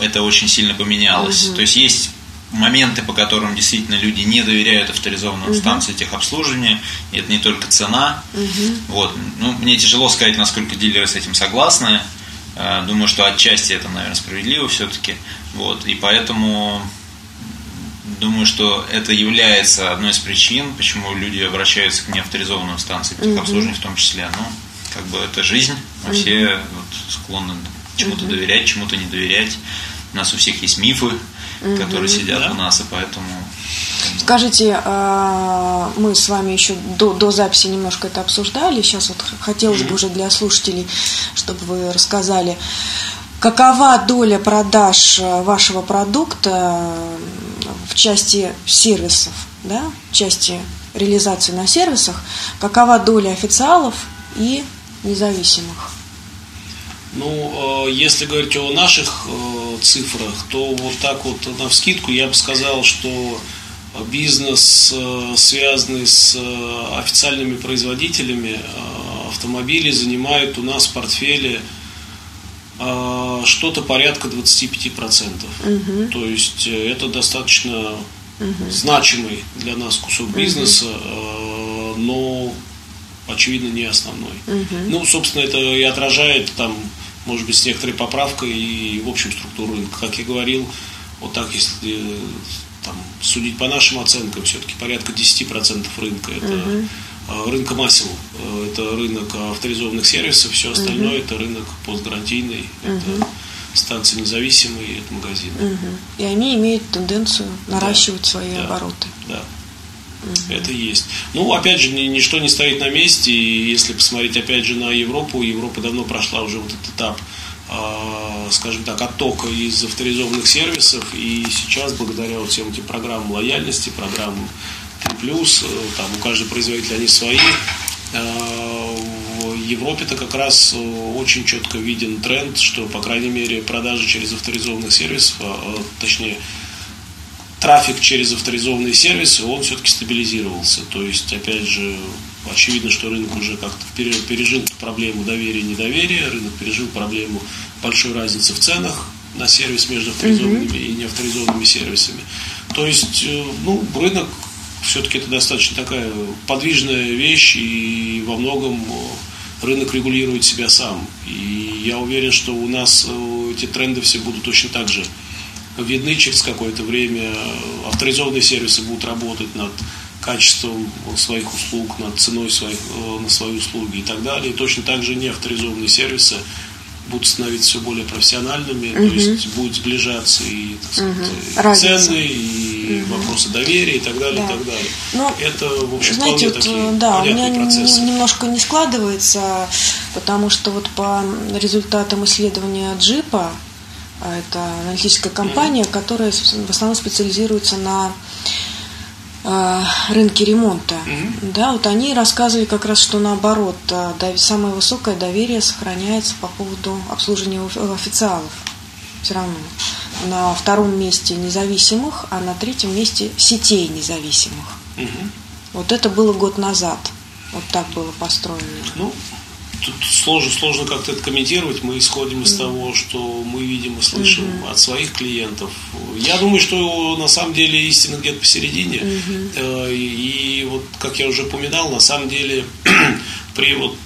это очень сильно поменялось. Угу. То есть есть моменты, по которым действительно люди не доверяют авторизованным угу. станциям техобслуживания. И это не только цена. Угу. Вот. Ну, мне тяжело сказать, насколько дилеры с этим согласны. Э, думаю, что отчасти это, наверное, справедливо все-таки. Вот. И поэтому думаю, что это является одной из причин, почему люди обращаются к неавторизованным станциям техобслуживания в том числе. Ну, как бы это жизнь, мы все вот, склонны чему-то доверять, чему-то не доверять. У нас у всех есть мифы, которые сидят да. у нас, и поэтому Скажите, а, мы с вами еще до, до записи немножко это обсуждали. Сейчас вот хотелось бы уже для слушателей, чтобы вы рассказали, какова доля продаж вашего продукта в части сервисов, да, в части реализации на сервисах, какова доля официалов и независимых? Ну, э, если говорить о наших э, цифрах, то вот так вот на вскидку я бы сказал, что бизнес, э, связанный с официальными производителями автомобилей, занимает у нас в портфеле что-то порядка 25%. Угу. То есть это достаточно угу. значимый для нас кусок бизнеса, угу. но очевидно не основной. Угу. Ну, собственно, это и отражает там может быть, с некоторой поправкой и в общем структуру рынка. Как я говорил, вот так, если там, судить по нашим оценкам, все-таки порядка 10% рынка это uh-huh. рынка масел, э, это рынок авторизованных сервисов, все остальное uh-huh. это рынок постгарантийный, uh-huh. это станции независимые, это магазины. Uh-huh. И они имеют тенденцию наращивать да, свои да, обороты. Да. Угу. Это есть. Ну, опять же, ничто не стоит на месте. И если посмотреть, опять же, на Европу, Европа давно прошла уже вот этот этап а, скажем так, оттока из авторизованных сервисов. И сейчас, благодаря вот всем этим программам лояльности, программам 3+, э, там у каждого производителя они свои, а, в Европе-то как раз э, очень четко виден тренд, что, по крайней мере, продажи через авторизованных сервисов, а, точнее, трафик через авторизованные сервисы, он все-таки стабилизировался. То есть, опять же, очевидно, что рынок уже как-то пережил проблему доверия-недоверия, рынок пережил проблему большой разницы в ценах на сервис между авторизованными и неавторизованными сервисами. То есть, э, ну, рынок все-таки это достаточно такая подвижная вещь, и во многом рынок регулирует себя сам. И я уверен, что у нас э, эти тренды все будут точно так же видны через какое-то время. Авторизованные сервисы будут работать над качеством своих услуг, над ценой своих, э, на свои услуги и так далее. И точно так же неавторизованные сервисы будут становиться все более профессиональными, угу. то есть будут сближаться и так сказать, угу. цены, и угу. вопросы доверия и так далее, да. и так далее. Ну, Это, в общем, знаете, вот, такие да, у меня процессы. немножко не складывается, потому что вот по результатам исследования джипа, а это аналитическая компания, угу. которая в основном специализируется на рынке ремонта. Mm-hmm. Да, вот они рассказывали как раз, что наоборот, э, самое высокое доверие сохраняется по поводу обслуживания официалов. Все равно. На втором месте независимых, а на третьем месте сетей независимых. Mm-hmm. Вот это было год назад. Вот так было построено. Ну, тут сложно, сложно как-то это комментировать. Мы исходим из того, что мы видим и слышим mm-hmm. от своих клиентов. Я думаю, что на самом деле истина где-то посередине. Mm-hmm. И вот, как я уже упоминал, на самом деле при вот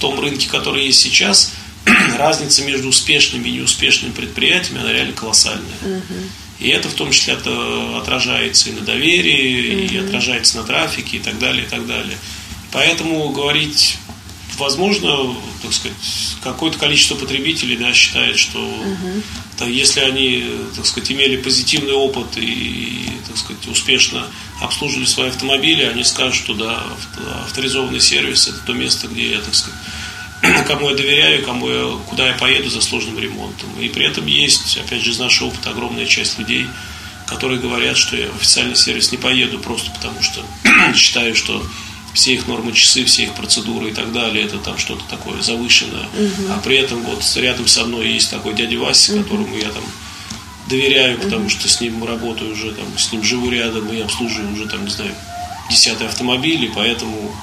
том рынке, который есть сейчас, разница между успешными и неуспешными предприятиями, она реально колоссальная. Mm-hmm. И это в том числе это отражается и на доверии, mm-hmm. и отражается на трафике, и так далее, и так далее. Поэтому говорить возможно, так сказать, какое-то количество потребителей да, считает, что угу. да, если они, так сказать, имели позитивный опыт и, так сказать, успешно обслуживали свои автомобили, они скажут, что да, авторизованный сервис это то место, где я, так сказать, кому я доверяю, кому я, куда я поеду за сложным ремонтом. И при этом есть, опять же, из нашего опыта огромная часть людей, которые говорят, что я в официальный сервис не поеду просто потому, что считаю, что все их нормы часы, все их процедуры и так далее, это там что-то такое завышенное. Угу. А при этом вот рядом со мной есть такой дядя Вася, угу. которому я там доверяю, потому что с ним работаю уже, там, с ним живу рядом и обслуживаю уже, там, не знаю, десятый автомобиль, и поэтому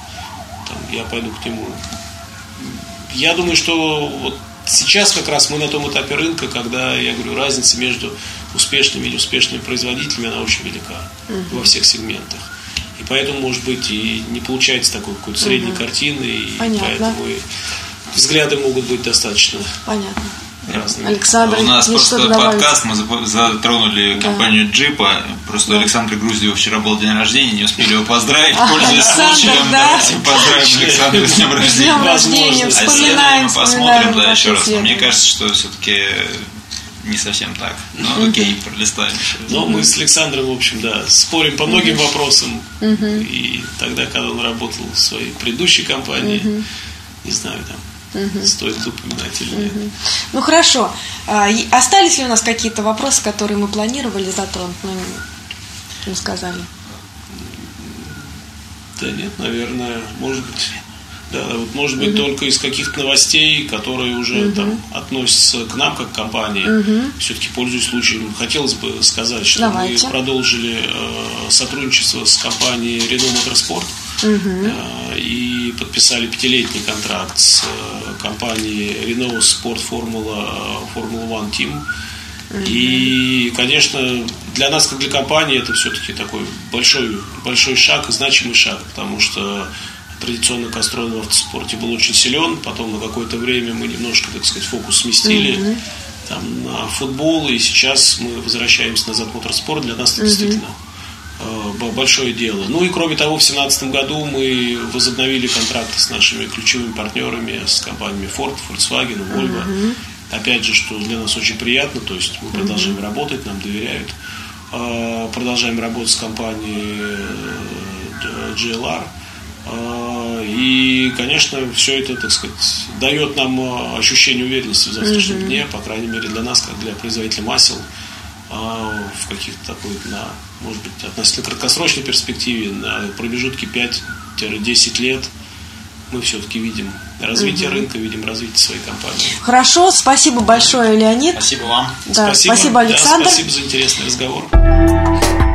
там, я пойду к нему. Я думаю, что вот сейчас как раз мы на том этапе рынка, когда, я говорю, разница между успешными и неуспешными производителями, она очень велика угу. во всех сегментах. Поэтому, может быть, и не получается такой какой-то средней угу. картины, и Понятно. поэтому и взгляды могут быть достаточно Понятно. разными. Александр, У нас просто подкаст, мы затронули да. компанию Джипа. Просто да. Александр Груздева вчера был день рождения, не успели его поздравить. Пользуясь случаем, да. давайте поздравим Александра с днем рождения. С днем рождения, вспоминаем, а мы посмотрим, да, еще раз. Мне кажется, что все-таки не совсем так. Но окей, пролистаем еще. Но мы с Александром, в общем, да, спорим по многим вопросам. И тогда, когда он работал в своей предыдущей компании, не знаю, там, Угу. Стоит упоминать или нет. Угу. Ну хорошо. А, остались ли у нас какие-то вопросы, которые мы планировали затронуть, но не сказали? Да нет, наверное, может быть. Да, вот может быть угу. только из каких-то новостей, которые уже угу. там относятся к нам как компании. Угу. Все-таки пользуясь случаем, хотелось бы сказать, что Давайте. мы продолжили э, сотрудничество с компанией Renault Motorsport угу. э, и подписали пятилетний контракт с э, компанией Renault Sport Formula Formula One Team. И, конечно, для нас, как для компании, это все-таки такой большой, большой шаг и значимый шаг, потому что традиционно кастроны в автоспорте был очень силен. Потом на какое-то время мы немножко, так сказать, фокус сместили mm-hmm. там, на футбол. И сейчас мы возвращаемся назад в моторспорт. Для нас это mm-hmm. действительно э, большое дело. Ну и кроме того, в 2017 году мы возобновили контракты с нашими ключевыми партнерами, с компаниями Ford, Volkswagen, Volvo. Mm-hmm. Опять же, что для нас очень приятно, то есть мы продолжаем mm-hmm. работать, нам доверяют. Э, продолжаем работать с компанией э, GLR. А, и, конечно, все это, так сказать, дает нам а, ощущение уверенности в завтрашнем mm-hmm. дне, по крайней мере, для нас, как для производителя масел, а, в каких-то такой, на, может быть, относительно краткосрочной перспективе, на промежутке 5-10 лет, мы все-таки видим развитие угу. рынка, видим развитие своей компании. Хорошо, спасибо большое, Леонид. Спасибо вам. Да, спасибо, спасибо Александр. Да, спасибо за интересный разговор.